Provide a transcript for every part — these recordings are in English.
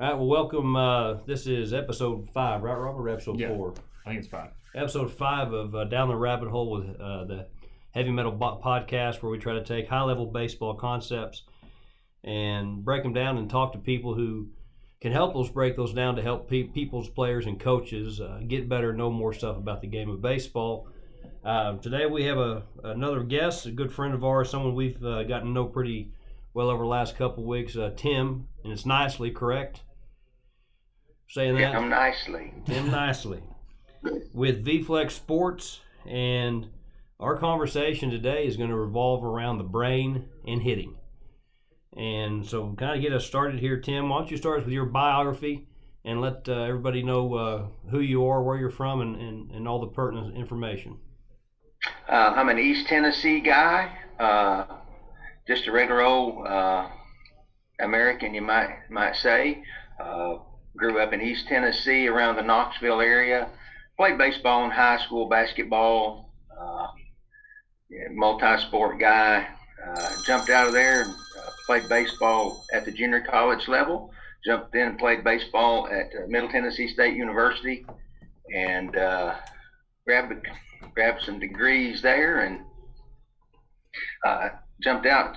All right, well, welcome. Uh, this is episode five, right, Robert? Or episode Yeah. four. I think it's five. Episode five of uh, Down the Rabbit Hole with uh, the Heavy Metal Bo- Podcast, where we try to take high level baseball concepts and break them down and talk to people who can help us break those down to help pe- people's players and coaches uh, get better, know more stuff about the game of baseball. Uh, today we have a another guest, a good friend of ours, someone we've uh, gotten to know pretty well over the last couple of weeks, uh, Tim, and it's nicely correct. Saying that. Yeah, nicely. Tim Nicely with VFlex Sports, and our conversation today is going to revolve around the brain and hitting. And so, kind of get us started here, Tim. Why don't you start us with your biography and let uh, everybody know uh, who you are, where you're from, and, and, and all the pertinent information. Uh, I'm an East Tennessee guy, uh, just a regular old uh, American, you might might say. Uh, grew up in East Tennessee, around the Knoxville area. Played baseball in high school, basketball. Uh, yeah, multi-sport guy. Uh, jumped out of there and uh, played baseball at the junior college level. Jumped in and played baseball at uh, Middle Tennessee State University, and uh, grabbed grabbed some degrees there and uh, jumped out.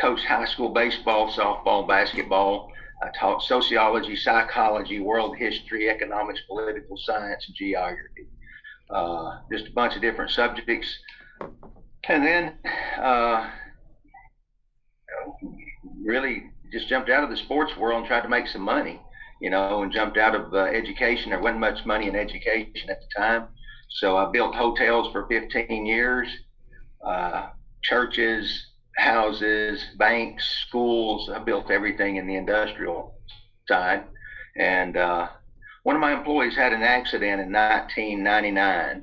Coached high school baseball, softball, basketball. I taught sociology, psychology, world history, economics, political science, and geography. Uh, just a bunch of different subjects. And then uh, really just jumped out of the sports world and tried to make some money, you know, and jumped out of uh, education. There wasn't much money in education at the time. So I built hotels for 15 years, uh, churches, houses, banks, schools. I built everything in the industrial side. And uh, one of my employees had an accident in 1999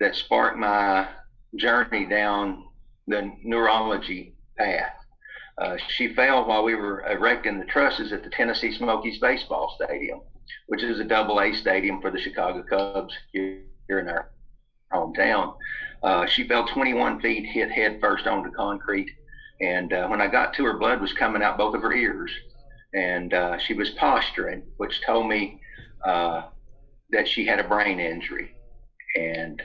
that sparked my journey down the neurology path. Uh, she fell while we were erecting the trusses at the Tennessee Smokies baseball stadium, which is a double A stadium for the Chicago Cubs here here in our hometown. Uh, she fell 21 feet, hit head first onto concrete, and uh, when I got to her, blood was coming out both of her ears, and uh, she was posturing, which told me uh, that she had a brain injury. And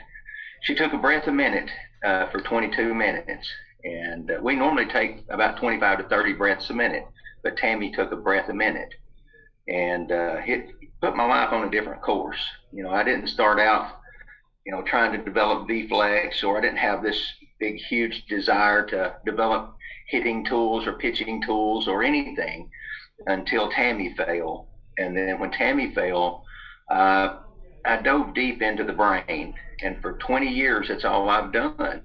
she took a breath a minute uh, for 22 minutes, and we normally take about 25 to 30 breaths a minute, but Tammy took a breath a minute, and hit put my life on a different course. You know, I didn't start out you know, trying to develop V-Flex, or I didn't have this big, huge desire to develop hitting tools or pitching tools or anything until Tammy fell. And then when Tammy fell, uh, I dove deep into the brain. And for 20 years, that's all I've done.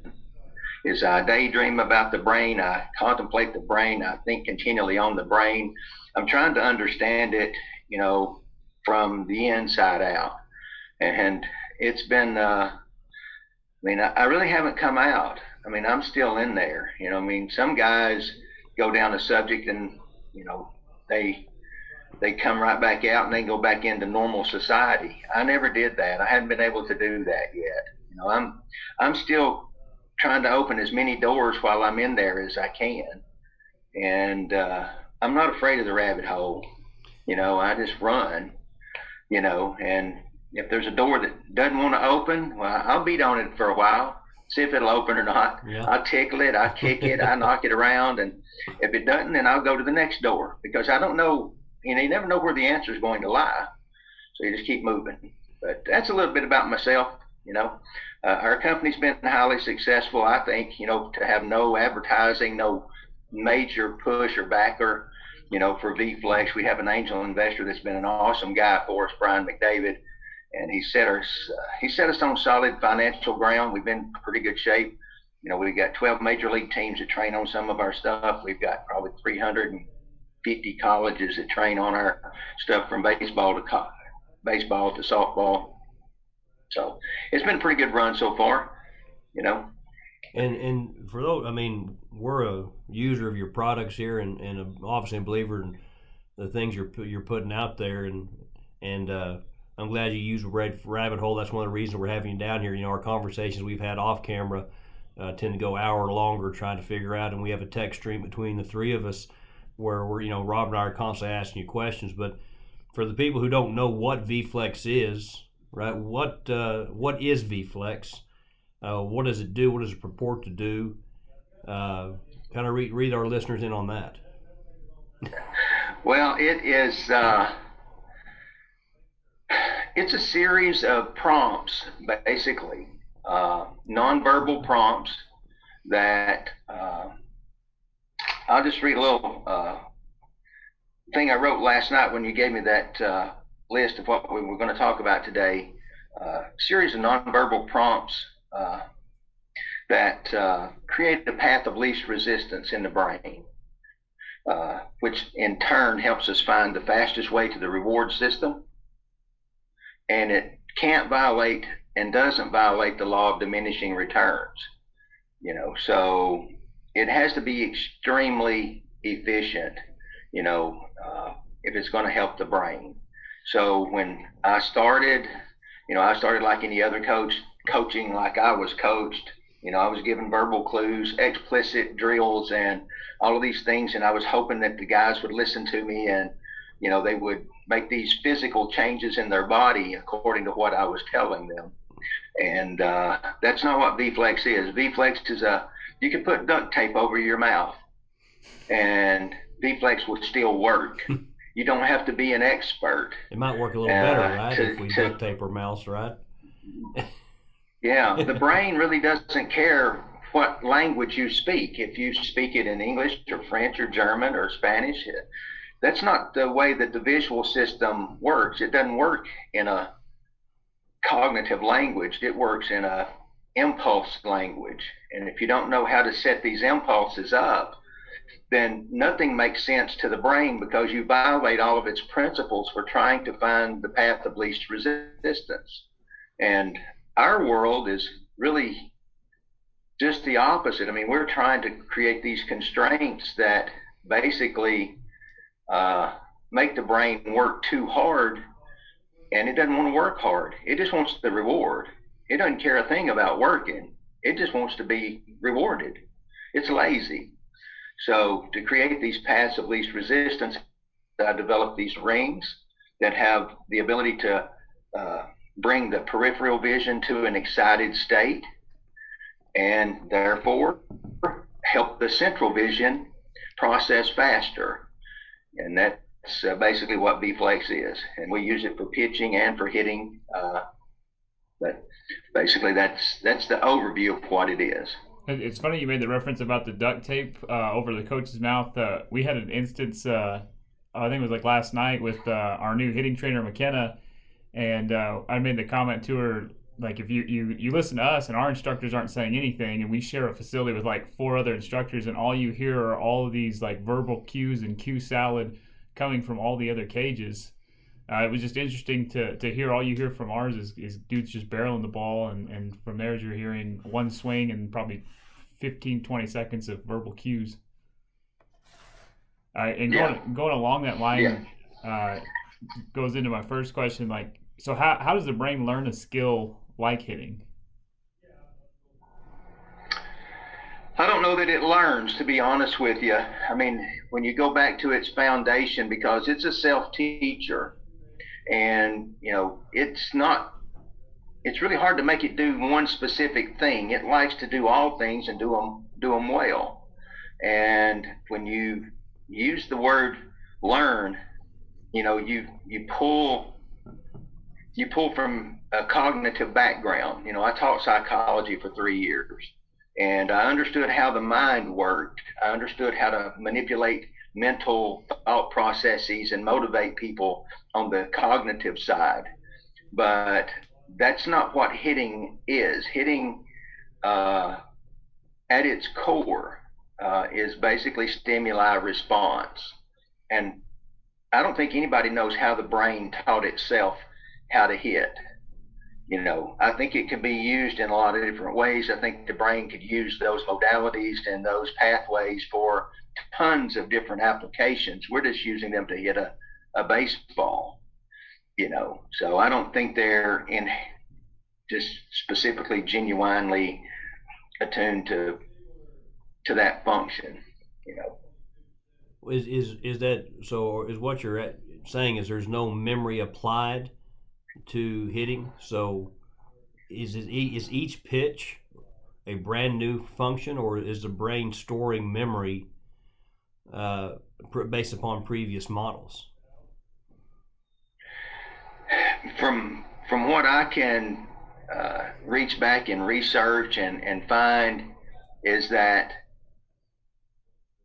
Is I daydream about the brain, I contemplate the brain, I think continually on the brain. I'm trying to understand it, you know, from the inside out. And it's been uh, I mean I, I, really haven't come out. I mean I'm still in there. You know I mean some guys go down a subject and you know they they come right back out and they go back into normal society. I never did that. I haven't been able to do that yet. You know I'm I'm still trying to open as many doors while I'm in there as I can, and uh, I'm not afraid of the rabbit hole. You know I just run. You know and if there's a door that doesn't want to open, well, I'll beat on it for a while, see if it'll open or not. Yeah. I'll tickle it, I kick it, I knock it around, and if it doesn't, then I'll go to the next door because I don't know. You know, you never know where the answer is going to lie, so you just keep moving. But that's a little bit about myself. You know, uh, our company's been highly successful. I think. You know, to have no advertising, no major push or backer. You know, for V-Flex, we have an angel investor that's been an awesome guy for us, Brian McDavid and he set us he set us on solid financial ground. We've been pretty good shape. You know, we've got 12 major league teams that train on some of our stuff. We've got probably 350 colleges that train on our stuff from baseball to co- baseball to softball. So it's been a pretty good run so far. You know. And and for those, I mean, we're a user of your products here, and and obviously a believer in the things you're you're putting out there, and and uh, I'm glad you used Red Rabbit Hole. That's one of the reasons we're having you down here. You know, our conversations we've had off camera uh, tend to go hour longer trying to figure out, and we have a text stream between the three of us where we're you know Rob and I are constantly asking you questions. But for the people who don't know what VFlex is, right? What uh, what is VFlex? Uh, what does it do? What does it purport to do? Uh, kind of read read our listeners in on that. Well, it is. Uh, it's a series of prompts, basically, uh, nonverbal prompts that uh, I'll just read a little uh, thing I wrote last night when you gave me that uh, list of what we were going to talk about today. Uh, series of nonverbal prompts uh, that create the path of least resistance in the brain, which in turn helps us find the fastest way to the reward system. And it can't violate and doesn't violate the law of diminishing returns. You know, so it has to be extremely efficient, you know, uh, if it's going to help the brain. So when I started, you know, I started like any other coach, coaching like I was coached. You know, I was given verbal clues, explicit drills, and all of these things. And I was hoping that the guys would listen to me and, you know, they would make these physical changes in their body according to what I was telling them. And uh, that's not what VFlex is. VFlex is a, you can put duct tape over your mouth and VFlex will still work. you don't have to be an expert. It might work a little uh, better, right? To, if we to, duct tape our mouths, right? yeah, the brain really doesn't care what language you speak. If you speak it in English or French or German or Spanish, that's not the way that the visual system works. It doesn't work in a cognitive language. It works in a impulse language. And if you don't know how to set these impulses up, then nothing makes sense to the brain because you violate all of its principles for trying to find the path of least resistance. And our world is really just the opposite. I mean, we're trying to create these constraints that basically uh, make the brain work too hard, and it doesn't want to work hard. It just wants the reward. It doesn't care a thing about working. It just wants to be rewarded. It's lazy. So to create these paths of least resistance, I developed these rings that have the ability to uh, bring the peripheral vision to an excited state and therefore help the central vision process faster. And that's uh, basically what VFlex is. And we use it for pitching and for hitting. Uh, but basically, that's that's the overview of what it is. It's funny you made the reference about the duct tape uh, over the coach's mouth. Uh, we had an instance, uh, I think it was like last night, with uh, our new hitting trainer McKenna, and I made the comment to her like if you, you you listen to us and our instructors aren't saying anything, and we share a facility with like four other instructors, and all you hear are all of these like verbal cues and cue salad coming from all the other cages uh, it was just interesting to, to hear all you hear from ours is, is dudes just barreling the ball and, and from there you're hearing one swing and probably 15 20 seconds of verbal cues uh, and going, yeah. going along that line yeah. uh, goes into my first question like so how, how does the brain learn a skill like hitting I don't know that it learns, to be honest with you. I mean, when you go back to its foundation, because it's a self teacher, and you know it's not it's really hard to make it do one specific thing. It likes to do all things and do them do them well. And when you use the word learn you know you you pull you pull from a cognitive background you know i taught psychology for three years and i understood how the mind worked i understood how to manipulate mental thought processes and motivate people on the cognitive side. But that's not what hitting is. Hitting uh, at its core uh, is basically stimuli response. And I don't think anybody knows how the brain taught itself how to hit. You know, I think it can be used in a lot of different ways. I think the brain could use those modalities and those pathways for tons of different applications. We're just using them to hit a, a baseball, you know. So I don't think they're in just specifically genuinely attuned to to that function, you know. Is is is that so? Is what you're saying is there's no memory applied to hitting? So is it, is each pitch a brand new function, or is the brain storing memory uh, based upon previous models? From from what I can uh, reach back and research and, and find is that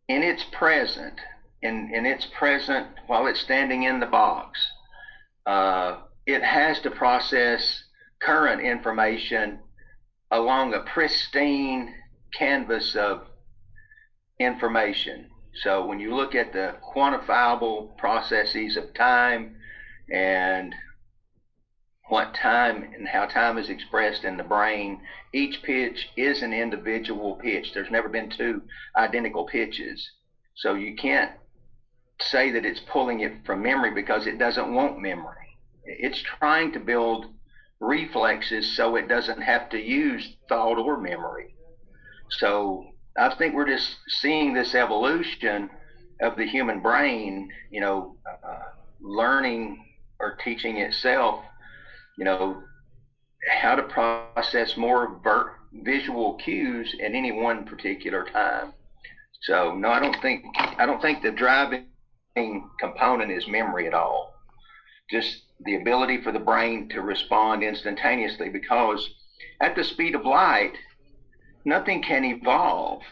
in its present, in, in its present, while it's standing in the box, uh, it has to process current information along a pristine canvas of information. So when you look at the quantifiable processes of time and what time and how time is expressed in the brain. Each pitch is an individual pitch. There's never been two identical pitches. So you can't say that it's pulling it from memory because it doesn't want memory. It's trying to build reflexes so it doesn't have to use thought or memory. So I think we're just seeing this evolution of the human brain, you know, uh, learning or teaching itself you know, how to process more ver- visual cues at any one particular time. So no, I don't think I don't think the driving component is memory at all. Just the ability for the brain to respond instantaneously because at the speed of light, nothing can evolve.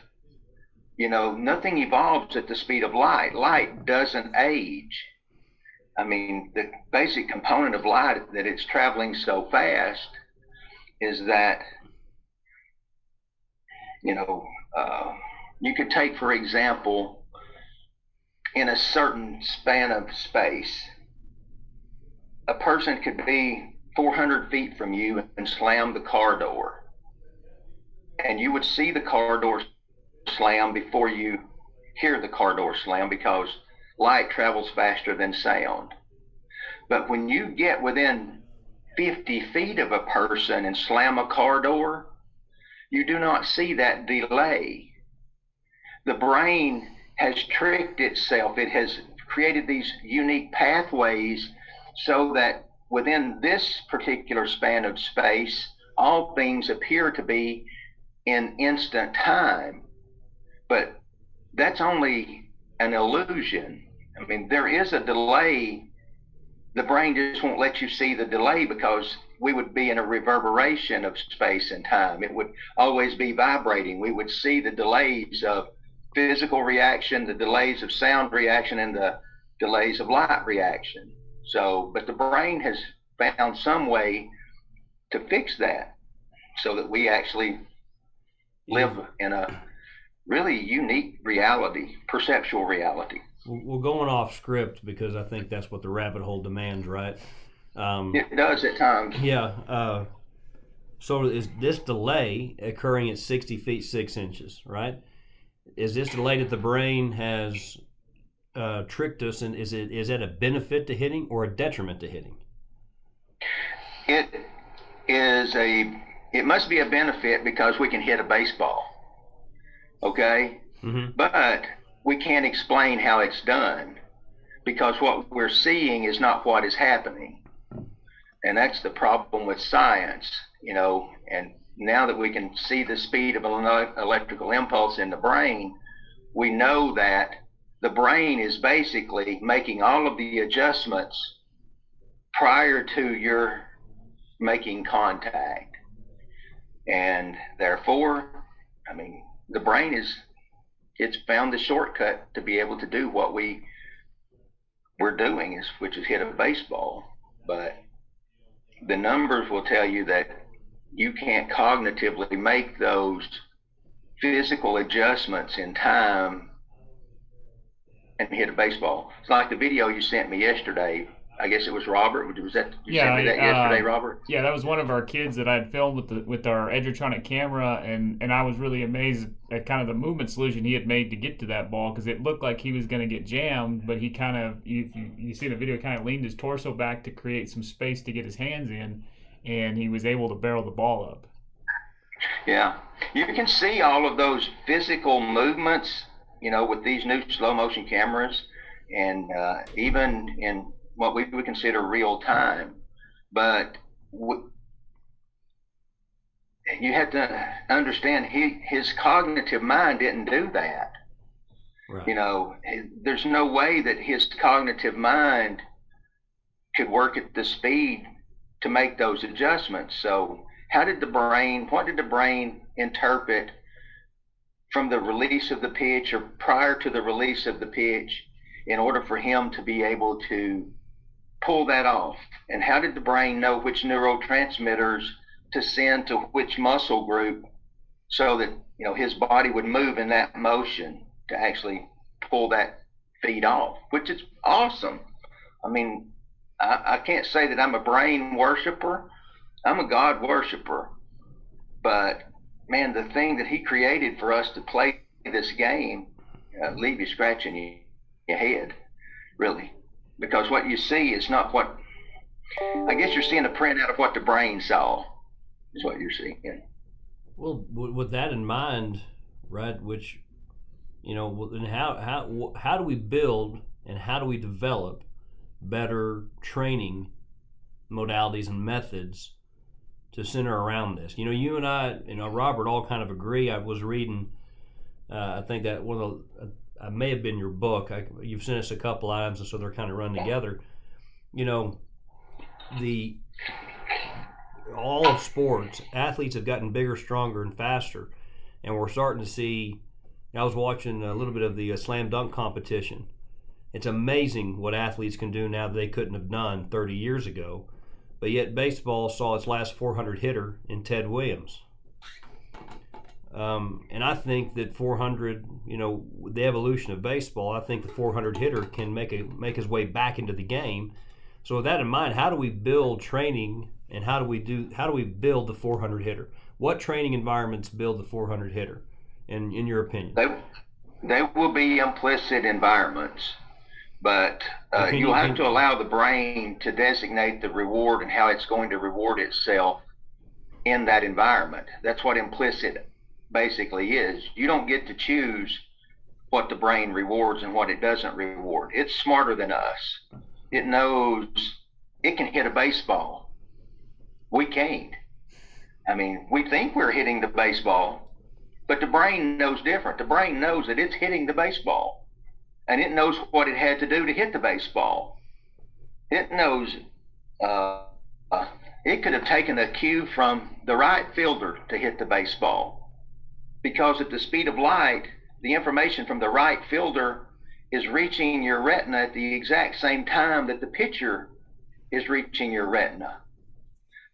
You know, nothing evolves at the speed of light. Light doesn't age. I mean, the basic component of light that it's traveling so fast is that, you know, uh, you could take, for example, in a certain span of space, a person could be 400 feet from you and slam the car door. And you would see the car door slam before you hear the car door slam because light travels faster than sound. But when you get within 50 feet of a person and slam a car door, you do not see that delay. The brain has tricked itself. It has created these unique pathways so that within this particular span of space, all things appear to be in instant time. But that's only an illusion. I mean, there is a delay. The brain just won't let you see the delay because we would be in a reverberation of space and time. It would always be vibrating. We would see the delays of physical reaction, the delays of sound reaction, and the delays of light reaction. So, but the brain has found some way to fix that so that we actually live in a really unique reality, perceptual reality. We're going off script because I think that's what the rabbit hole demands, right? Um, it does at times. Yeah. Uh, so is this delay occurring at 60 feet 6 inches, right? Is this delay that the brain has uh, tricked us, and is it is that a benefit to hitting or a detriment to hitting? It is a. It must be a benefit because we can hit a baseball. Okay, mm-hmm. but we can't explain how it's done because what we're seeing is not what is happening, and that's the problem with science. You know, and now that we can see the speed of an electrical impulse in the brain, we know that the brain is basically making all of the adjustments prior to your making contact. And therefore, I mean, the brain is, it's found the shortcut to be able to do what we we're doing is, which is hit a baseball. But the numbers will tell you that you can't cognitively make those physical adjustments in time and hit a baseball. It's like the video you sent me yesterday. I guess it was Robert. Was that you yeah, sent me that yesterday, uh, Robert? Yeah, that was one of our kids that I had filmed with the with our Edgertronic camera, and and I was really amazed at kind of the movement solution he had made to get to that ball because it looked like he was going to get jammed, but he kind of you, you you see the video kind of leaned his torso back to create some space to get his hands in, and he was able to barrel the ball up. Yeah, you can see all of those physical movements you know, with these new slow motion cameras, and uh, even in what we would consider real time, but w- you have to understand he his cognitive mind didn't do that. Right. You know, there's no way that his cognitive mind could work at the speed to make those adjustments. So, how did the brain, what did the brain interpret from the release of the pitch or prior to the release of the pitch in order for him to be able to pull that off? And how did the brain know which neurotransmitters to send to which muscle group so that, you know, his body would move in that motion? to actually pull that feed off, which is awesome. I mean, I, I can't say that I'm a brain worshiper. I'm a God worshiper. But man, the thing that He created for us to play this game, uh, leave you scratching your, your head, really, because what you see is not what. I guess you're seeing a print out of what the brain saw, is what you're seeing. Well, with that in mind, right, which you know, then how how how do we build and how do we develop better training modalities and methods to center around this? You know, you and I, you know, Robert, all kind of agree. I was reading, uh, I think that one of the, uh, I may have been your book. I, you've sent us a couple items, and so they're kind of run together. You know, the all of sports, athletes have gotten bigger, stronger, and faster, and we're starting to see I was watching a little bit of the uh, slam dunk competition. It's amazing what athletes can do now that they couldn't have done 30 years ago. But yet, baseball saw its last 400 hitter in Ted Williams. Um, and I think that 400, you know, the evolution of baseball, I think the 400 hitter can make a make his way back into the game. So with that in mind, how do we build training and how do we do how do we build the 400 hitter? What training environments build the 400 hitter? in in your opinion? They they will be implicit environments, but uh, you'll have to allow the brain to designate the reward and how it's going to reward itself in that environment. That's what implicit basically is. You don't get to choose what the brain rewards and what it doesn't reward. It's smarter than us. It knows it can hit a baseball. We can't. I mean, we think we're hitting the baseball, but the brain knows different. The brain knows that it's hitting the baseball, and it knows what it had to do to hit the baseball. It knows uh, uh, it could have taken a cue from the right fielder to hit the baseball, because at the speed of light, the information from the right fielder is reaching your retina at the exact same time that the pitcher is reaching your retina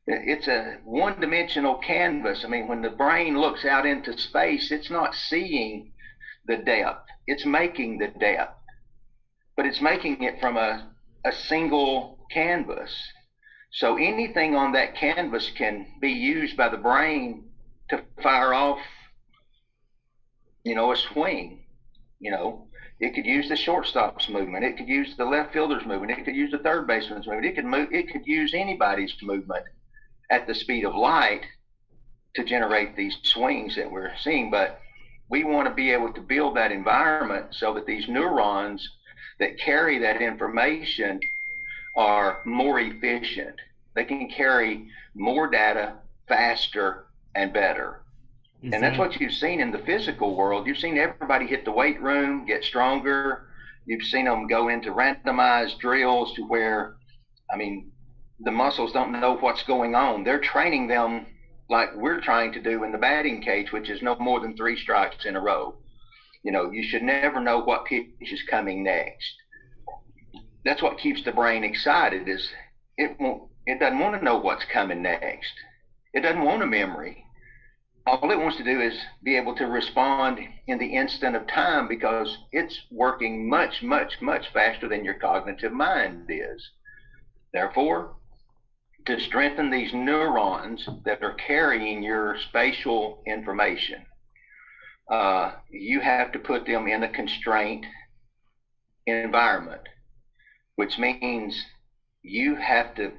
it's a one dimensional canvas. I mean, when the brain looks out into space, it's not seeing the depth, it's making the depth, but it's making it from a, a single canvas. So anything on that canvas can be used by the brain to fire off, you know, a swing. You know, it could use the shortstop's movement. It could use the left fielder's movement. It could use the third baseman's movement. It could move. It could use anybody's movement at the speed of light to generate these swings that we're seeing. But we want to be able to build that environment so that these neurons that carry that information are more efficient. They can carry more data faster and better. and that's mm-hmm. what you've seen in the physical world. You've seen everybody hit the weight room, get stronger. You've seen them go into randomized drills to where, I mean, the muscles don't know what's going on. They're training them like we're trying to do in the batting cage, which is no more than three strikes in a row. You know, you should never know what pitch is coming next. That's what keeps the brain excited. Is it won't, it doesn't want to know what's coming next. It doesn't want a memory. All it wants to do is be able to respond in the instant of time because it's working much, much, much faster than your cognitive mind is. Therefore, to strengthen these neurons that are carrying your spatial information. Uh, you have to put them in a constraint environment, which means you have to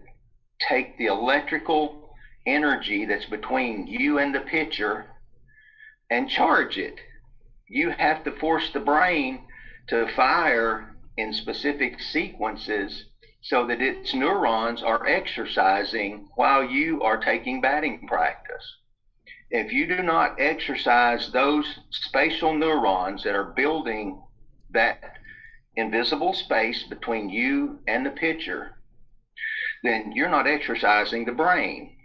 take the electrical energy that's between you and the picture and charge it. you have to force the brain to fire in specific sequences so that its neurons are exercising while you are taking batting practice. If you do not exercise those spatial neurons that are building that invisible space between you and the pitcher, then you're not exercising the brain.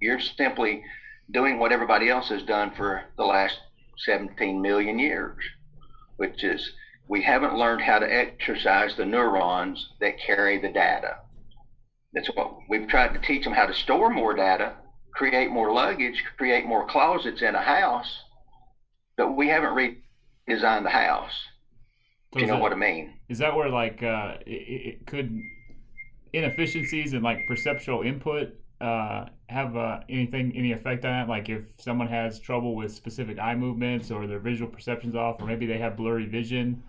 You're simply doing what everybody else has done for the last 17 million years, which is we haven't learned how to exercise the neurons that carry the data. That's what we've tried to teach them how to store more data, create more luggage, create more closets in a house, but we haven't redesigned the house. So you know that, what I mean? Is that where like uh, it, it could inefficiencies and like perceptual input uh, have uh, anything any effect on that? Like if someone has trouble with specific eye movements or their visual perceptions off, or maybe they have blurry vision,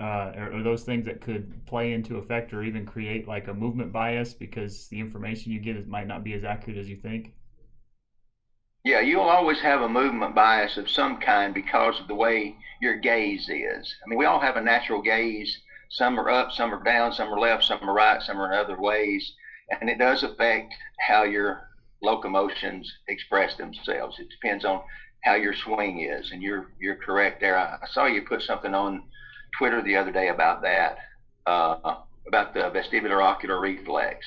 uh, are, those things that could play into effect or even create like a movement bias because the information you get is, might not be as accurate as you think? Yeah, you'll always have a movement bias of some kind because of the way your gaze is. I mean, we all have a natural gaze. Some are up, some are down, some are left, some are right, some are in other ways and it does affect how your locomotions express themselves. It depends on how your swing is, and you're you're correct there. I, I saw you put something on Twitter the other day about that, uh, about the vestibular ocular reflex.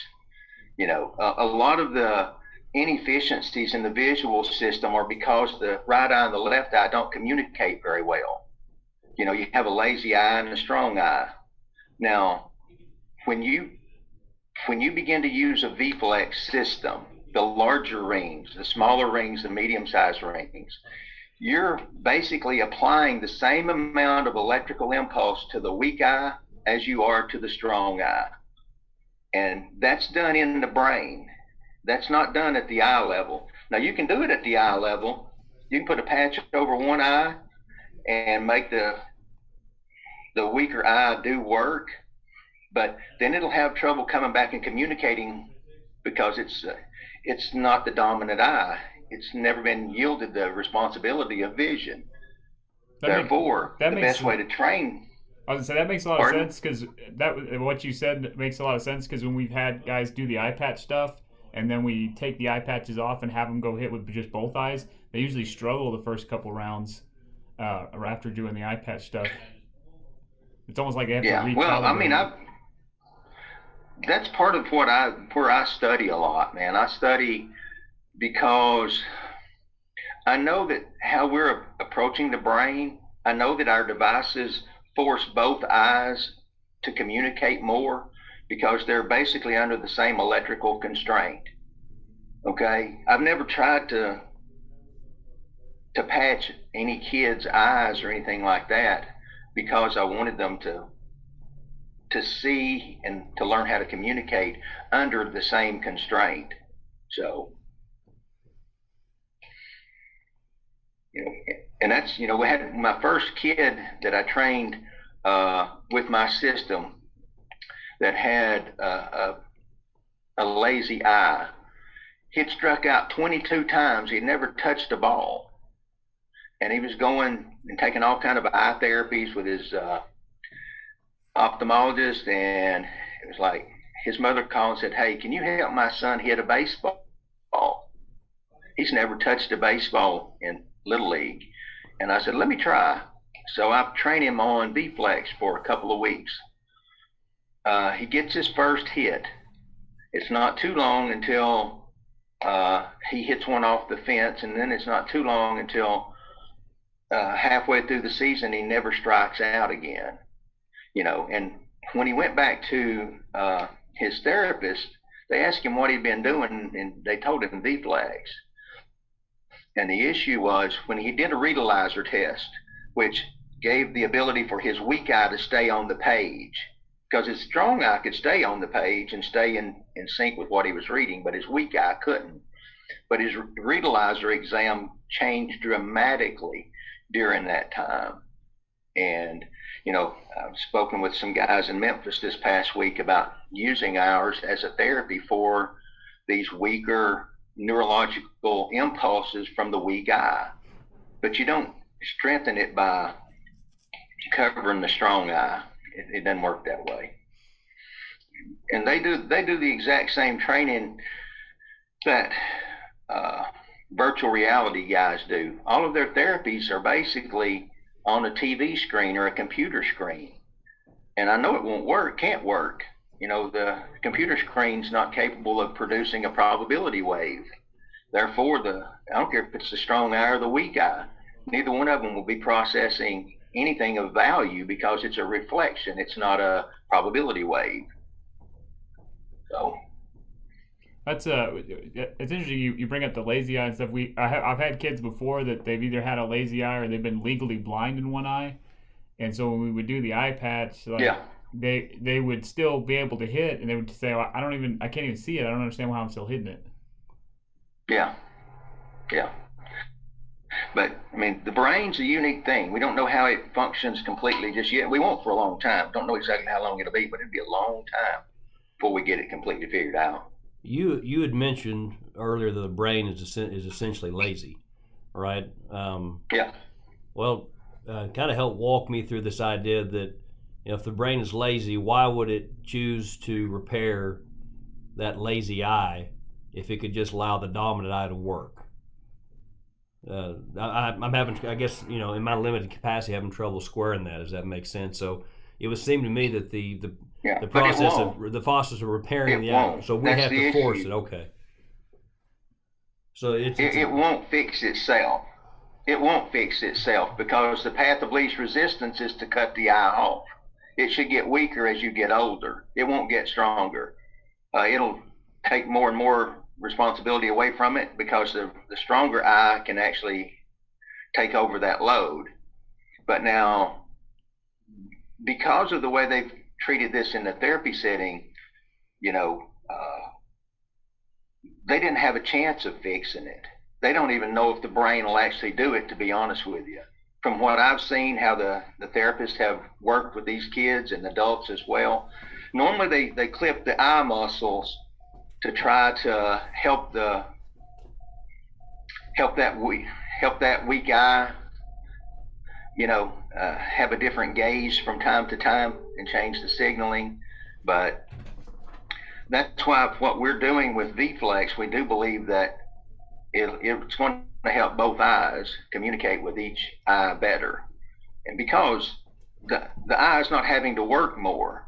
You know, a, lot of the inefficiencies in the visual system are because the right eye and the left eye don't communicate very well. You know, you have a lazy eye and a strong eye. Now, when you when you begin to use a V-Flex system, the larger rings, the smaller rings, the medium-sized rings, you're basically applying the same amount of electrical impulse to the weak eye as you are to the strong eye. And that's done in the brain. That's not done at the eye level. Now you can do it at the eye level. You can put a patch over one eye and make the the weaker eye do work but then it'll have trouble coming back and communicating because it's uh, it's not the dominant eye. It's never been yielded the responsibility of vision. That Therefore, that the best way to train. I was gonna say that makes a lot pardon? of sense because that what you said makes a lot of sense because when we've had guys do the eye patch stuff and then we take the eye patches off and have them go hit with just both eyes, they usually struggle the first couple rounds uh, after doing the eye patch stuff. It's almost like they have yeah. to recalibrate. Well, I mean, I've that's part of what I where I study a lot, man. I study because I know that how we're approaching the brain. I know that our devices force both eyes to communicate more because they're basically under the same electrical constraint. Okay, I've never tried to to patch any kid's eyes or anything like that because I wanted them to to see and to learn how to communicate under the same constraint. So, and that's, you know, we had my first kid that I trained uh, with my system that had a, a lazy eye. He'd struck out 22 times. He'd never touched a ball. And he was going and taking all kind of eye therapies with his uh, ophthalmologist, and it was like his mother called and said, "Hey, can you help my son hit a baseball?" He's never touched a baseball in little league, and I said, "Let me try." So I train him on V-Flex for a couple of weeks. Uh, he gets his first hit. It's not too long until uh, he hits one off the fence, and then it's not too long until uh, halfway through the season he never strikes out again you know, and when he went back to uh, his therapist, they asked him what he'd been doing, and they told him V-Flex. And the issue was when he did a ReadAlyzer test, which gave the ability for his weak eye to stay on the page, because his strong eye could stay on the page and stay in, in sync with what he was reading, but his weak eye couldn't. But his ReadAlyzer exam changed dramatically during that time. And you know, I've spoken with some guys in Memphis this past week about using ours as a therapy for these weaker neurological impulses from the weak eye. But you don't strengthen it by covering the strong eye. It, it doesn't work that way. And they do they do the exact same training that uh, virtual reality guys do. All of their therapies are basically on a TV screen or a computer screen. And I know it won't work, can't work. You know, the computer screen's not capable of producing a probability wave. Therefore, the I don't care if it's the strong eye or the weak eye, neither one of them will be processing anything of value because it's a reflection. It's not a probability wave. So that's uh, it's interesting. You, you bring up the lazy eye and stuff. We I have, I've had kids before that they've either had a lazy eye or they've been legally blind in one eye, and so when we would do the eye patch, like, yeah. They they would still be able to hit, and they would say, well, I don't even I can't even see it. I don't understand why I'm still hitting it. Yeah, yeah. But I mean, the brain's a unique thing. We don't know how it functions completely just yet. We won't for a long time. Don't know exactly how long it'll be, but it'll be a long time before we get it completely figured out. You you had mentioned earlier that the brain is is essentially lazy, right? Um, yeah. Well, uh, kind of help walk me through this idea that you know, if the brain is lazy, why would it choose to repair that lazy eye if it could just allow the dominant eye to work? Uh, I, am having, I guess, you know, in my limited capacity, having trouble squaring that. Does that make sense? So it would seem to me that the the yeah, the process of the process of repairing it the won't. So we That's have to force it. Okay. So it's, It, it won't fix itself. It won't fix itself because the path of least resistance is to cut the eye off. It should get weaker as you get older. It won't get stronger. Uh, it'll take more and more responsibility away from it because the, the stronger eye can actually take over that load. But now, because of the way they've treated this in the therapy setting, you know, uh, they didn't have a chance of fixing it. They don't even know if the brain will actually do it, to be honest with you. From what I've seen, how the, the therapists have worked with these kids and adults as well, normally they, they clip the eye muscles to try to help the help that weak help that weak eye you know uh, have a different gaze from time to time and change the signaling. But that's why what we're doing with VFlex, we do believe that it, it's going to help both eyes communicate with each eye better. And because the, the eye is not having to work more,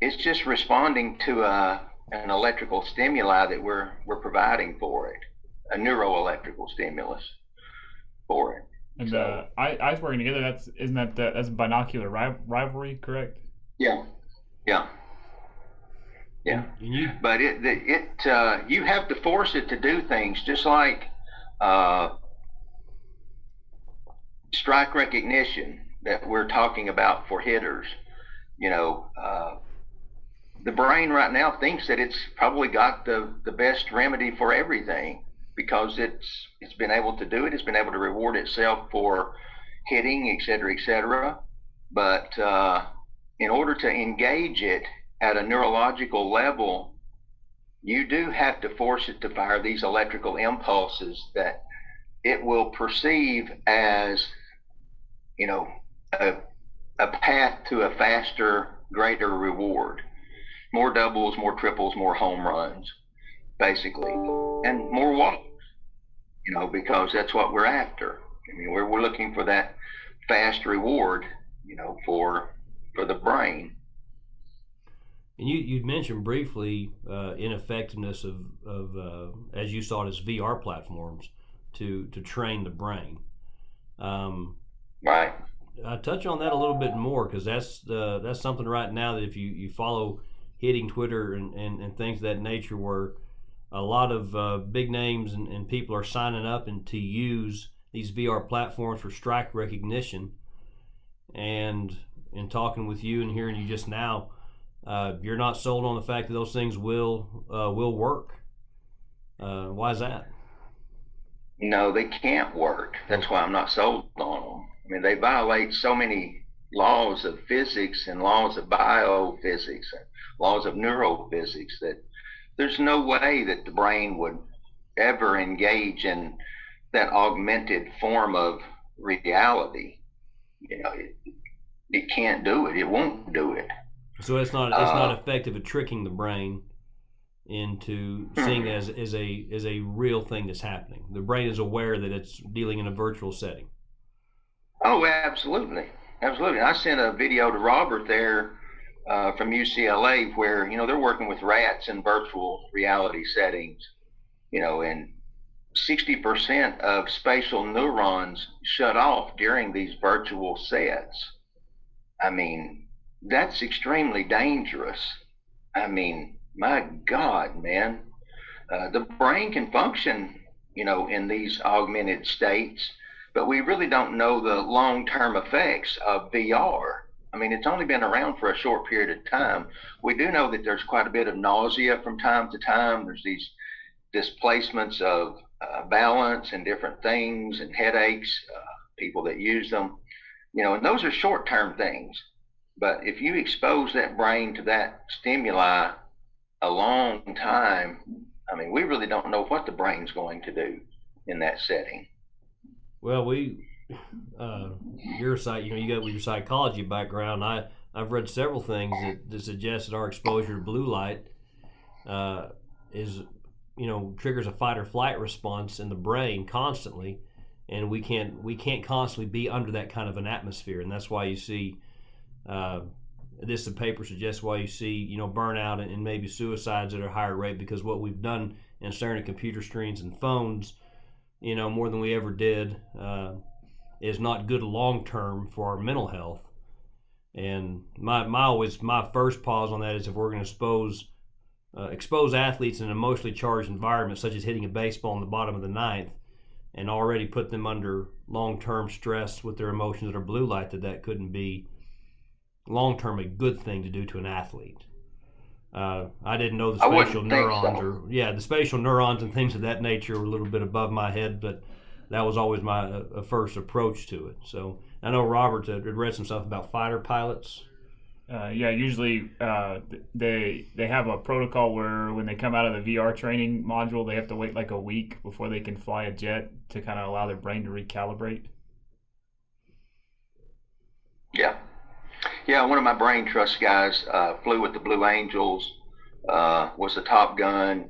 it's just responding to a, an electrical stimuli that we're, we're providing for it, a neuroelectrical stimulus for it. And So- uh, eyes working together. That's isn't that uh, that's binocular ri- rivalry, correct? Yeah. Yeah. Yeah. you but it it uh, you have to force it to do things just like uh, strike recognition that we're talking about for hitters. You know uh, the brain right now thinks that it's probably got the, the best remedy for everything because it's it's been able to do it. It's been able to reward itself for hitting et cetera et cetera. But uh, in order to engage it at a neurological level, you do have to force it to fire these electrical impulses that it will perceive as, you know, a, a path to a faster, greater reward. More doubles, more triples, more home runs, basically, and more walks, you know, because that's what we're after. I mean, we're, we're looking for that fast reward, you know, for for the brain. And you you mentioned briefly uh, ineffectiveness of of uh, as you saw it as VR platforms to to train the brain. Um, Right. uh, touch on that a little bit more because that's uh, that's something right now that if you, you follow hitting Twitter and, and, and things of that nature where a lot of uh, big names and, and people are signing up and to use these VR platforms for strike recognition and in talking with you and hearing you just now uh, you're not sold on the fact that those things will uh, will work uh, why is that No, they can't work. That's why I'm not sold on them. I mean, they violate so many laws of physics and laws of biophysics and laws of neurophysics that there's no way that the brain would ever engage in that augmented form of reality, you know, it, it can't do it. It won't do it. So it's not it's Uh, not effective at tricking the brain into seeing as as a as a real thing that's happening. The brain is aware that it's dealing in a virtual setting. Oh, absolutely, absolutely. I sent a video to Robert there uh, from UCLA where you know they're working with rats in virtual reality settings, you know, and 60% of spatial neurons shut off during these virtual sets. I mean, that's extremely dangerous. I mean, my God, man, uh, the brain can function, you know, in these augmented states, but we really don't know the long-term effects of VR. I mean, it's only been around for a short period of time. We do know that there's quite a bit of nausea from time to time. There's these displacements of uh, balance and different things and headaches, uh, people that use them, you know, and those are short term things. But if you expose that brain to that stimuli a long time, I mean, we really don't know what the brain's going to do in that setting. Well, we uh, your site, you know, you got with your psychology background. I I've read several things that, that suggest that our exposure to blue light uh, is, you know, triggers a fight or flight response in the brain constantly, and we can't we can't constantly be under that kind of an atmosphere, and that's why you see. Uh, this the paper suggests why you see you know burnout and, and maybe suicides at a higher rate because what we've done in staring at computer screens and phones, you know, more than we ever did. Uh, is not good long term for our mental health. And my my always my first pause on that is if we're going to expose uh, expose athletes in an emotionally charged environment such as hitting a baseball in the bottom of the ninth, and already put them under long term stress with their emotions or blue light, that that couldn't be long term a good thing to do to an athlete. Uh, I didn't know the spatial neurons so. or yeah the spatial neurons and things of that nature were a little bit above my head, but that was always my uh, first approach to it. So I know Robert had read some stuff about fighter pilots. Uh, yeah, usually uh, they they have a protocol where when they come out of the VR training module, they have to wait like a week before they can fly a jet to kind of allow their brain to recalibrate. Yeah. Yeah, one of my brain trust guys uh, flew with the Blue Angels, uh, was a Top Gun,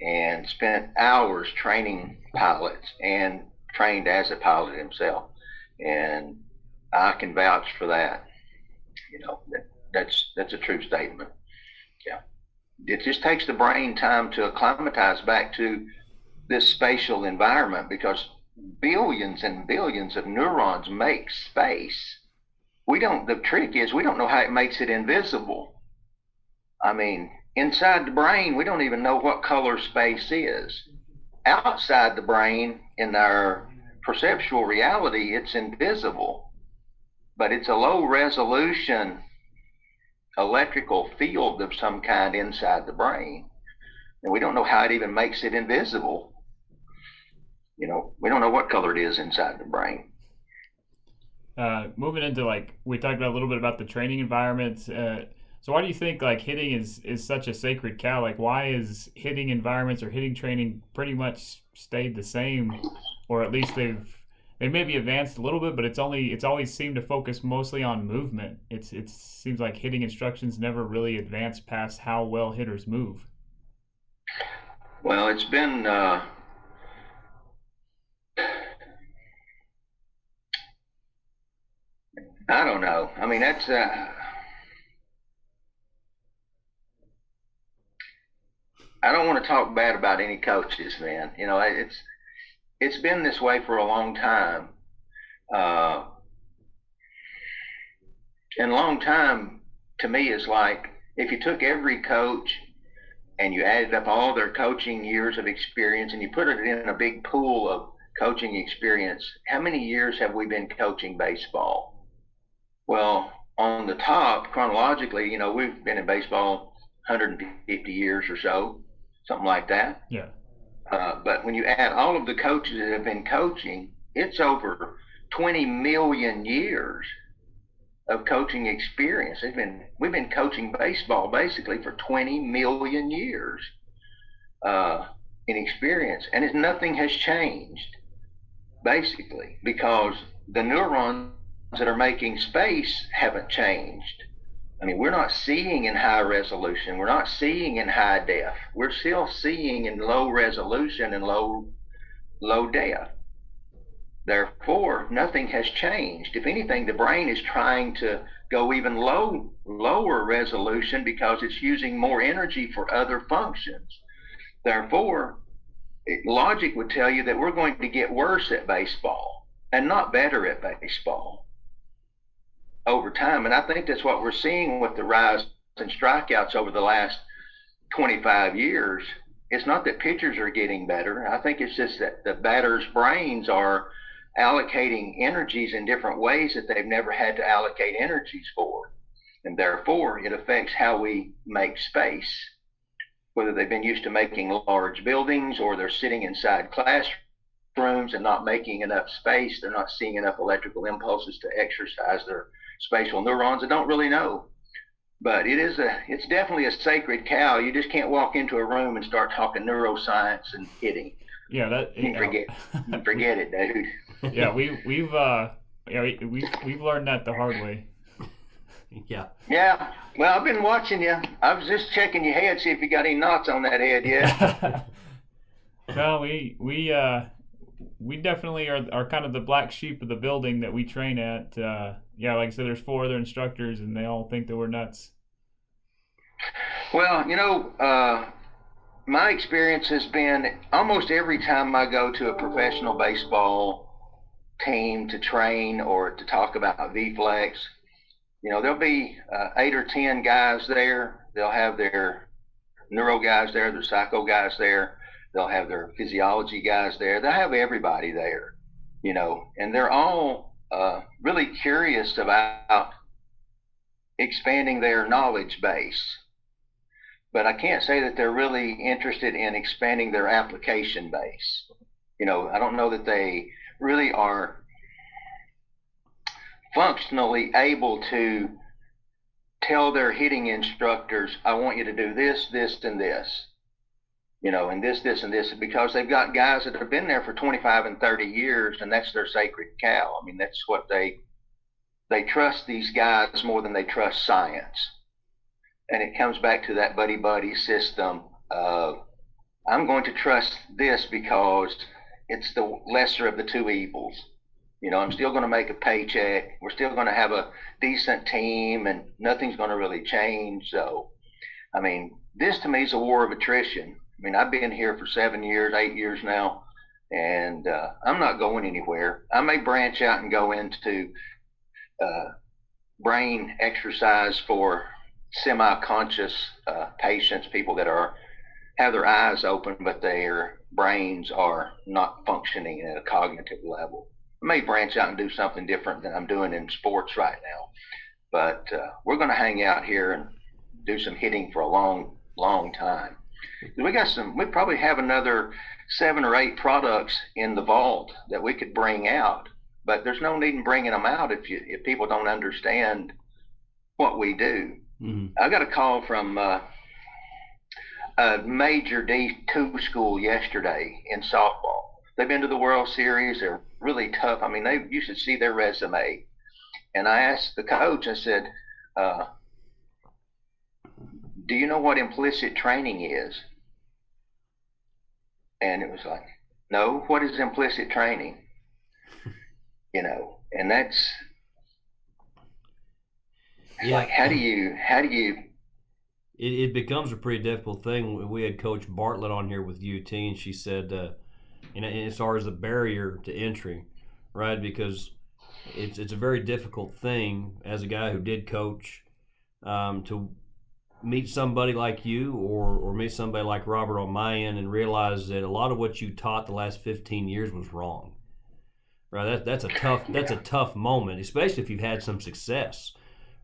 and spent hours training pilots and trained as a pilot himself. And I can vouch for that. You know, that, that's that's a true statement. Yeah. It just takes the brain time to acclimatize back to this spatial environment because billions and billions of neurons make space we don't the trick is we don't know how it makes it invisible. I mean inside the brain we don't even know what color space is. Outside the brain in our perceptual reality it's invisible. But it's a low resolution electrical field of some kind inside the brain. And we don't know how it even makes it invisible. You know we don't know what color it is inside the brain Uh, moving into like we talked about a little bit about the training environments. Uh, so why do you think like hitting is is such a sacred cow? Like why is hitting environments or hitting training pretty much stayed the same, or at least they've they maybe advanced a little bit, but it's only it's always seemed to focus mostly on movement. It's it seems like hitting instructions never really advanced past how well hitters move. Well, it's been uh, I don't know. I mean, that's uh, I don't want to talk bad about any coaches, man. You know, it's it's been this way for a long time. Uh, and long time to me is like if you took every coach and you added up all their coaching years of experience and you put it in a big pool of coaching experience, how many years have we been coaching baseball? Well, on the top, chronologically, you know, we've been in baseball 150 years or so, something like that. Yeah. Uh, but when you add all of the coaches that have been coaching, it's over 20 million years of coaching experience. They've been we've been coaching baseball basically for 20 million years uh, in experience, and nothing has changed basically because the neurons that are making space haven't changed. I mean, we're not seeing in high resolution. We're not seeing in high def. We're still seeing in low resolution and low low def. Therefore, nothing has changed. If anything, the brain is trying to go even low lower resolution because it's using more energy for other functions. Therefore, it, logic would tell you that we're going to get worse at baseball and not better at baseball over time. And I think that's what we're seeing with the rise in strikeouts over the last 25 years. It's not that pitchers are getting better. I think it's just that the batters' brains are allocating energies in different ways that they've never had to allocate energies for. And therefore, it affects how we make space. Whether they've been used to making large buildings or they're sitting inside classrooms and not making enough space, they're not seeing enough electrical impulses to exercise their spatial neurons. I don't really know. But it is a, it's definitely a sacred cow. You just can't walk into a room and start talking neuroscience and hitting. Yeah, that you forget, forget it, dude. yeah, we we've uh, yeah, we, we've we've learned that the hard way. Yeah. Yeah. Well, I've been watching you. I was just checking your head, see if you got any knots on that head yet. no, we we uh we definitely are are kind of the black sheep of the building that we train at. Uh, yeah, like I said, there's four other instructors, and they all think that we're nuts. Well, you know, uh, my experience has been almost every time I go to a professional baseball team to train or to talk about VFlex, you know, there'll be uh, eight or ten guys there. They'll have their neuro guys there, their psycho guys there. They'll have their physiology guys there. They'll have everybody there, you know, and they're all uh, really curious about expanding their knowledge base but I can't say that they're really interested in expanding their application base. You know, I don't know that they really are functionally able to tell their hitting instructors, I want you to do this, this, and this. You know, and this, this, and this, because they've got guys that have been there for 25 and 30 years, and that's their sacred cow. I mean, that's what they they trust these guys more than they trust science and it comes back to that buddy buddy system of I'm going to trust this because it's the lesser of the two evils. You know, I'm still going to make a paycheck. We're still going to have a decent team, and nothing's going to really change. So, I mean, this to me is a war of attrition. I mean, I've been here for seven years, eight years now, and uh, I'm not going anywhere. I may branch out and go into uh, brain exercise for semi-conscious uh, patients, people that are have their eyes open, but their brains are not functioning at a cognitive level. I may branch out and do something different than I'm doing in sports right now, but uh, we're going to hang out here and do some hitting for a long, long time. We got some. We probably have another seven or eight products in the vault that we could bring out, but there's no need in bringing them out if you if people don't understand what we do. Mm-hmm. I got a call from uh, a major D2 school yesterday in softball. They've been to the World Series. They're really tough. I mean, they you should see their resume. And I asked the coach. I said, uh, "Do you know what implicit training is?" And it was like, "No. What is implicit training?" you know, and that's yeah. Like, how do you, how do you? It, it becomes a pretty difficult thing. We had Coach Bartlett on here with UT, and she said, uh, you know, as far as the barrier to entry, right? Because it's it's a very difficult thing as a guy who did coach um, to meet somebody like you or or meet somebody like Robert on my end and realize that a lot of what you taught the last 15 years was wrong. Right? That, that's a tough that's a tough moment, especially if you've had some success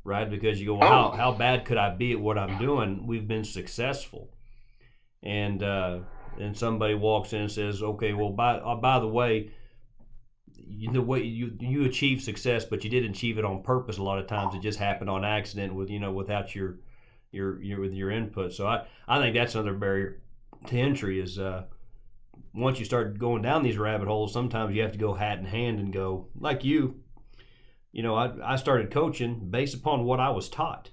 right? Because you go, well, how, how bad could I be at what I'm doing? We've been successful. And uh, and somebody walks in and says, okay, well, by, uh, by the way, you, the way you you achieve success, but you didn't achieve it on purpose. A lot of times, it just happened on accident with you know without your your your with your input. So I I think that's another barrier to entry is uh, once you start going down these rabbit holes, sometimes you have to go hat in hand and go like you. You know, I, I started coaching based upon what I was taught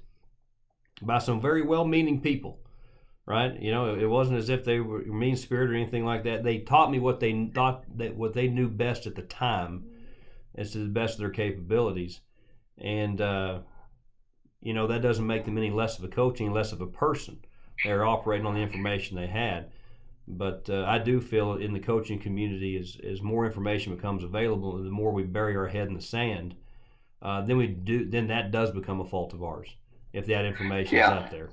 by some very well-meaning people, right? You know, it wasn't as if they were mean spirited or anything like that. They taught me what they thought that what they knew best at the time, as to the best of their capabilities, and uh, you know that doesn't make them any less of a coach, any less of a person. They're operating on the information they had. But uh, I do feel in the coaching community, as, as more information becomes available, and the more we bury our head in the sand, uh, then we do then that does become a fault of ours if that information Yeah. is out there.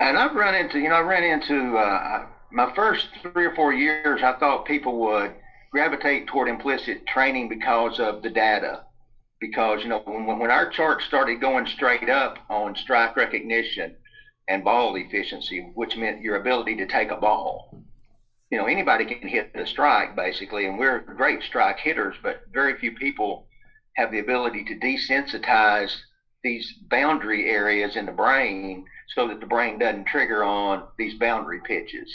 And I've run into, you know, I ran into uh, my first three or four years. I thought people would gravitate toward implicit training because of the data. Because you know, when when our chart started going straight up on strike recognition and ball efficiency, which meant your ability to take a ball. You know, anybody can hit a strike basically, and we're great strike hitters, but very few people have the ability to desensitize these boundary areas in the brain so that the brain doesn't trigger on these boundary pitches.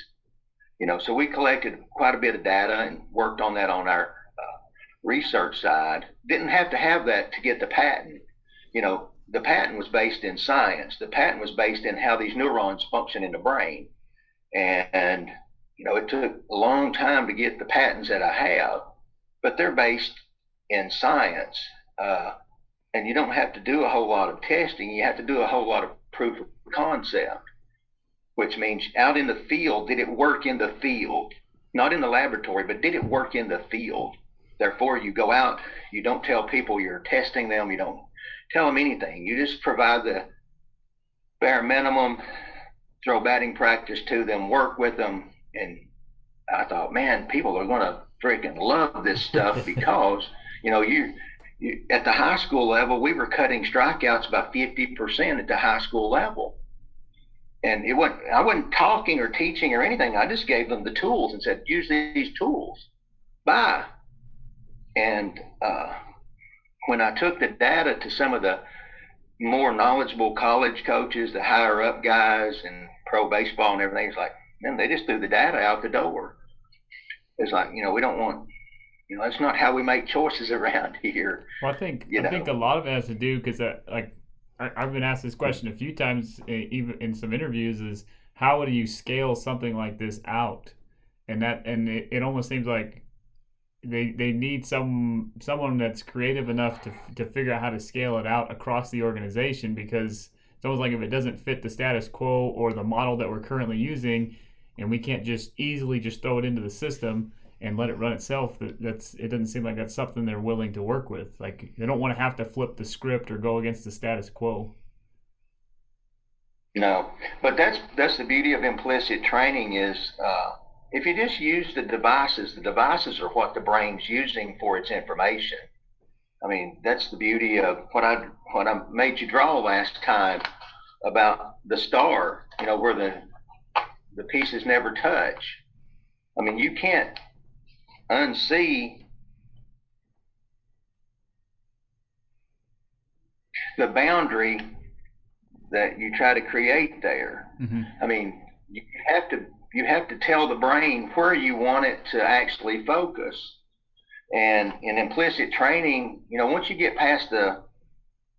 You know, so we collected quite a bit of data and worked on that on our research side. Didn't have to have that to get the patent. You know, the patent was based in science. The patent was based in how these neurons function in the brain. And, and you know, it took a long time to get the patents that I have, but they're based in science. Uh, and you don't have to do a whole lot of testing. You have to do a whole lot of proof of concept, which means out in the field, did it work in the field? Not in the laboratory, but did it work in the field? Therefore, you go out, you don't tell people you're testing them, you don't tell them anything. You just provide the bare minimum, throw batting practice to them, work with them. And I thought, man, people are going to freaking love this stuff because, you know, you, you at the high school level, we were cutting strikeouts by 50% at the high school level. And it wasn't, I wasn't talking or teaching or anything. I just gave them the tools and said, use these tools. Bye. And uh, when I took the data to some of the more knowledgeable college coaches, the higher up guys and pro baseball and everything, it's like, man, they just threw the data out the door. It's like, you know, we don't want, you know, that's not how we make choices around here. Well, I think I think a lot of it has to do because uh, like I, I've been asked this question a few times, even in some interviews, is how do you scale something like this out? And that and it, it almost seems like they they need some someone that's creative enough to to figure out how to scale it out across the organization because it's almost like if it doesn't fit the status quo or the model that we're currently using, and we can't just easily just throw it into the system and let it run itself that, that's it doesn't seem like that's something they're willing to work with. Like they don't want to have to flip the script or go against the status quo. No, but that's that's the beauty of implicit training is uh, if you just use the devices, the devices are what the brain's using for its information. I mean, that's the beauty of what I what I made you draw last time about the star. You know, where the the pieces never touch. I mean, you can't unsee the boundary that you try to create there. mm-hmm. I mean, you have to you have to tell the brain where you want it to actually focus. And in implicit training, you know, once you get past the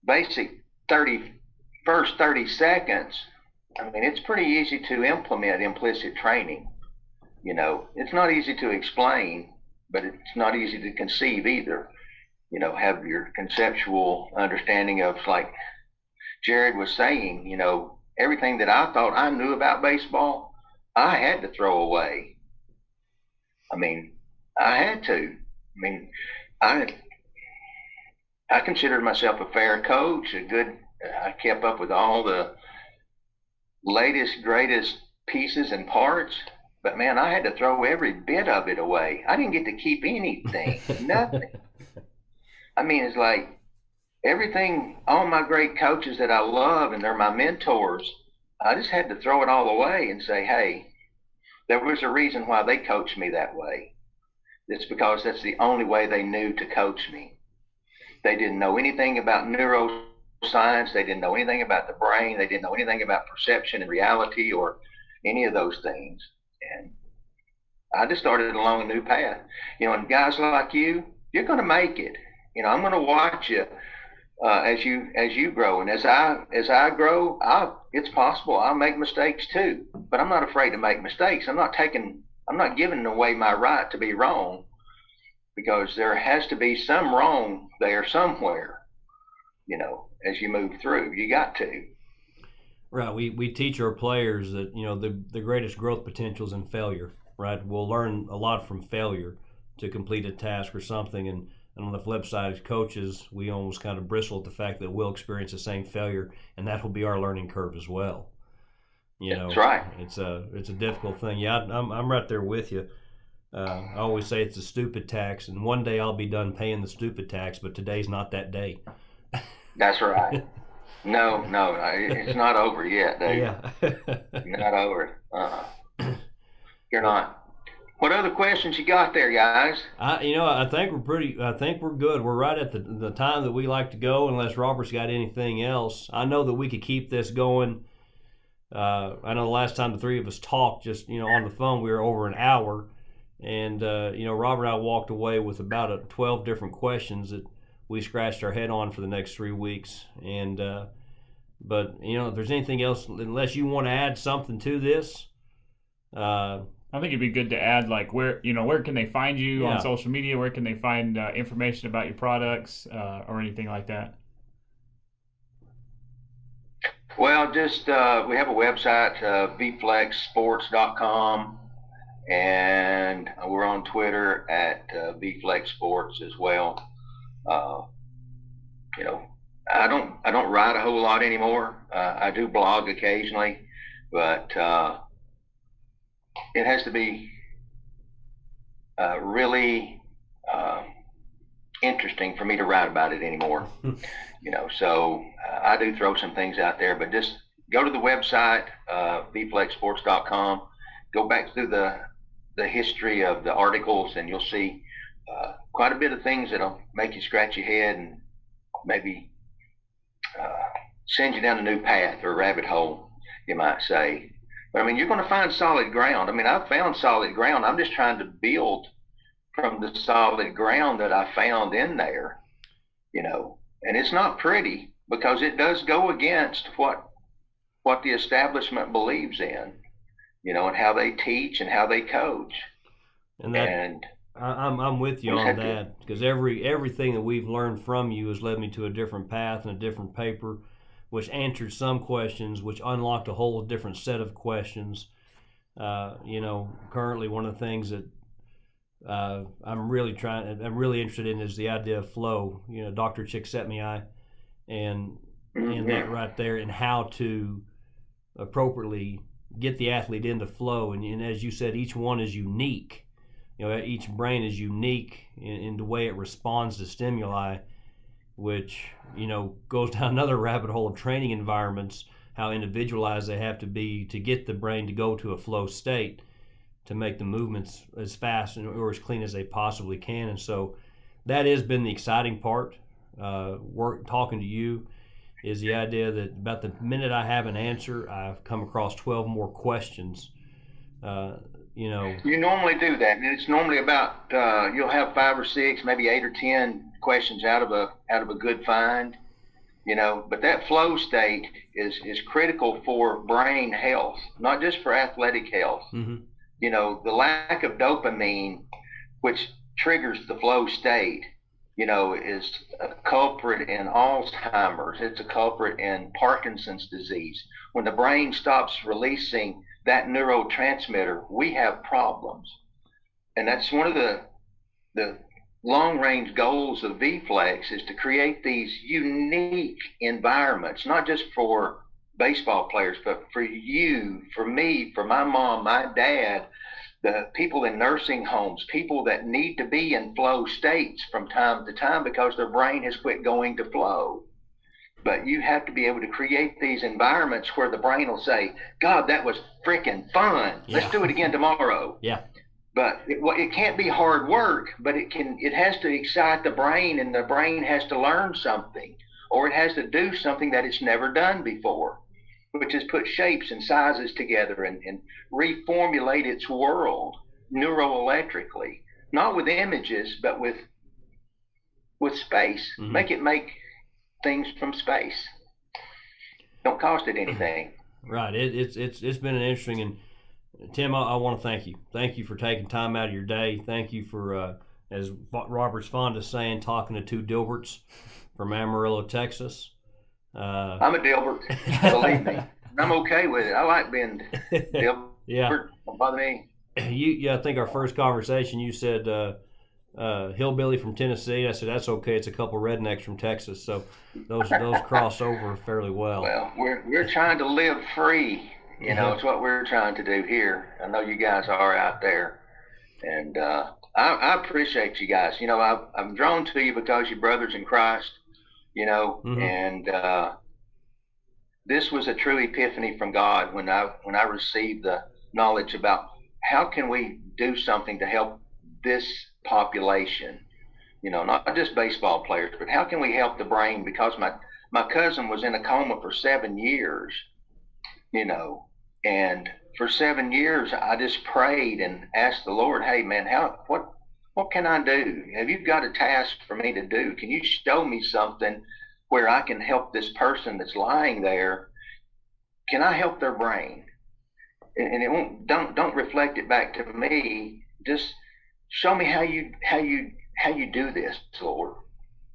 basic 30 first 30 seconds, I mean, it's pretty easy to implement implicit training. You know, it's not easy to explain, but it's not easy to conceive either. You know, have your conceptual understanding of like Jared was saying, you know, everything that I thought I knew about baseball, I had to throw away. I mean, I had to. I mean, I I considered myself a fair coach, a good. I kept up with all the latest, greatest pieces and parts. But man, I had to throw every bit of it away. I didn't get to keep anything, nothing. I mean, it's like everything, all my great coaches that I love and they're my mentors, I just had to throw it all away and say, hey, there was a reason why they coached me that way. It's because that's the only way they knew to coach me. They didn't know anything about neuroscience. They didn't know anything about the brain. They didn't know anything about perception and reality or any of those things. And I just started along a new path. You know, and guys like you, you're going to make it. You know, I'm going to watch you uh, as you as you grow, and as I as I grow, I it's possible I'll make mistakes too. But I'm not afraid to make mistakes. I'm not taking I'm not giving away my right to be wrong because there has to be some wrong there somewhere. You know, as you move through, you got to. Right. We, we teach our players that, you know, the, the greatest growth potential is in failure, right? We'll learn a lot from failure to complete a task or something. And, and on the flip side, as coaches, we almost kind of bristle at the fact that we'll experience the same failure, and that will be our learning curve as well. You know, That's right. It's a it's a difficult thing. Yeah, I'm I'm right there with you. Uh, I always say it's a stupid tax, and one day I'll be done paying the stupid tax, but today's not that day. That's right. no, no, it's not over yet, Dave. Yeah. You're not over. Uh-uh. You're not. What other questions you got there, guys? I, you know, I think we're pretty. I think we're good. We're right at the the time that we like to go, unless Robert's got anything else. I know that we could keep this going. Uh, I know the last time the three of us talked, just you know, on the phone, we were over an hour, and uh, you know, Robert and I walked away with about a, twelve different questions that we scratched our head on for the next three weeks. And uh, but you know, if there's anything else, unless you want to add something to this. Uh, I think it'd be good to add like where you know where can they find you Yeah. on social media? Where can they find uh, information about your products uh, or anything like that? Well, just uh, we have a website, uh, vflexsports.com, and we're on Twitter at uh, vflexsports as well. Uh, you know, I don't I don't write a whole lot anymore. Uh, I do blog occasionally, but uh, it has to be uh, really uh, interesting for me to write about it anymore. You know so uh, i do throw some things out there but just go to the website uh, vflexsports.com go back through the the history of the articles and you'll see uh, quite a bit of things that'll make you scratch your head and maybe uh, send you down a new path or a rabbit hole you might say but i mean you're going to find solid ground. I mean i've found solid ground. I'm just trying to build from the solid ground that i found in there you know? And it's not pretty because it does go against what what the establishment believes in, you know, and how they teach and how they coach. and that And I, I'm I'm with you on that because every everything that we've learned from you has led me to a different path and a different paper, which answered some questions, which unlocked a whole different set of questions. Uh, you know, currently one of the things that uh, I'm really trying, I'm really interested in is the idea of flow. You know, Dr. Chick set me Csikszentmihalyi, and and that right there, and how to appropriately get the athlete into flow. And, and as you said, each one is unique you know each brain is unique in, in the way it responds to stimuli which you know goes down another rabbit hole of training environments how individualized they have to be to get the brain to go to a flow state to make the movements as fast and, or as clean as they possibly can. And so that has been the exciting part uh, work talking to you is the idea that about the minute i have an answer i've come across 12 more questions uh, you know. You normally do that, and it's normally about uh, you'll have five or six, maybe eight or ten questions out of a out of a good find, you know. But that flow state is is critical for brain health, not just for athletic health. hmm you know, the lack of dopamine, which triggers the flow state, you know, is a culprit in Alzheimer's. It's a culprit in Parkinson's disease. When the brain stops releasing that neurotransmitter, we have problems. And that's one of the the long range goals of VFlex is to create these unique environments, not just for baseball players, but for you, for me, for my mom, my dad, the people in nursing homes, people that need to be in flow states from time to time because their brain has quit going to flow. But you have to be able to create these environments where the brain will say, God, that was freaking fun. Let's do it again tomorrow. Yeah. But it, well, it can't be hard work, but it can. It has to excite the brain, and the brain has to learn something, or it has to do something that it's never done before, which is put shapes and sizes together and, and reformulate its world. neuroelectrically, not with images, but with with space. Mhm. Make it make things from space. Don't cost it anything. Right. It, it's it's it's been an interesting and Tim, I, I want to thank you. Thank you for taking time out of your day. Thank you for, uh, as Robert's fond of saying, talking to two Dilberts from Amarillo, Texas. Uh, I'm a Dilbert, believe me. I'm okay with it. I like being Dilbert. yeah. Don't bother me. You, yeah, I think our first conversation, you said uh, uh, hillbilly from Tennessee. I said that's okay. It's a couple rednecks from Texas, so those those cross over fairly well. Well, we're we're trying to live free. You know, it's what we're trying to do here. I know you guys are out there, and uh, I, I appreciate you guys. You know, I, I'm drawn to you because you're brothers in Christ. You know, Mhm. and uh, this was a true epiphany from God when I when I received the knowledge about how can we do something to help this population. You know, not just baseball players, but how can we help the brain? Because my my cousin was in a coma for seven years, you know, and for seven years I just prayed and asked the Lord, "Hey, man, how what what can I do? Have you got a task for me to do? Can you show me something where I can help this person that's lying there? Can I help their brain? And, it won't don't don't reflect it back to me. Just show me how you how you how you do this, Lord."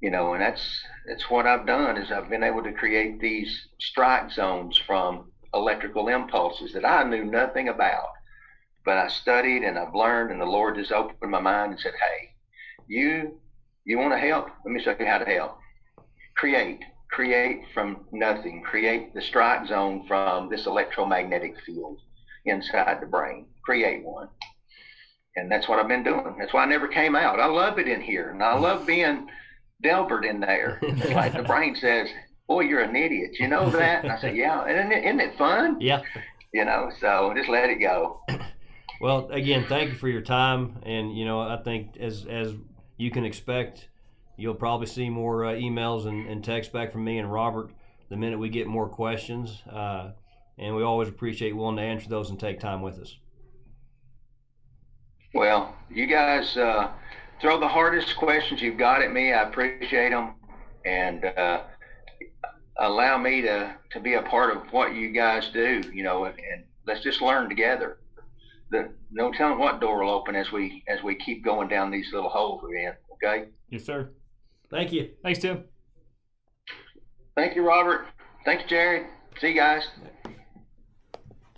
you know, and that's that's what I've done is I've been able to create these strike zones from electrical impulses that I knew nothing about, but I studied and I've learned, and the Lord just opened my mind and said, "Hey, you you want to help? Let me show you how to help. Create, create from nothing. Create the strike zone from this electromagnetic field inside the brain. Create one." And that's what I've been doing. That's why I never came out. I love it in here, and I love being Dilbert in there. Like the brain says, "Boy, you're an idiot." You know that? And I said, "Yeah." And isn't it, isn't it fun? Yeah. You know. So just let it go. Well, again, thank you for your time, and you know, I think as as you can expect, you'll probably see more uh, emails and, and texts back from me and Robert the minute we get more questions. Uh, and we always appreciate willing to answer those and take time with us. Well, you guys uh, throw the hardest questions you've got at me. I appreciate them, and uh, allow me to to be a part of what you guys do. You know, and, and let's just learn together. The, no telling what door will open as we as we keep going down these little holes we're in. Okay. Yes, sir. Thank you. Thanks, Tim. Thank you, Robert. Thank you, Jerry. See you guys.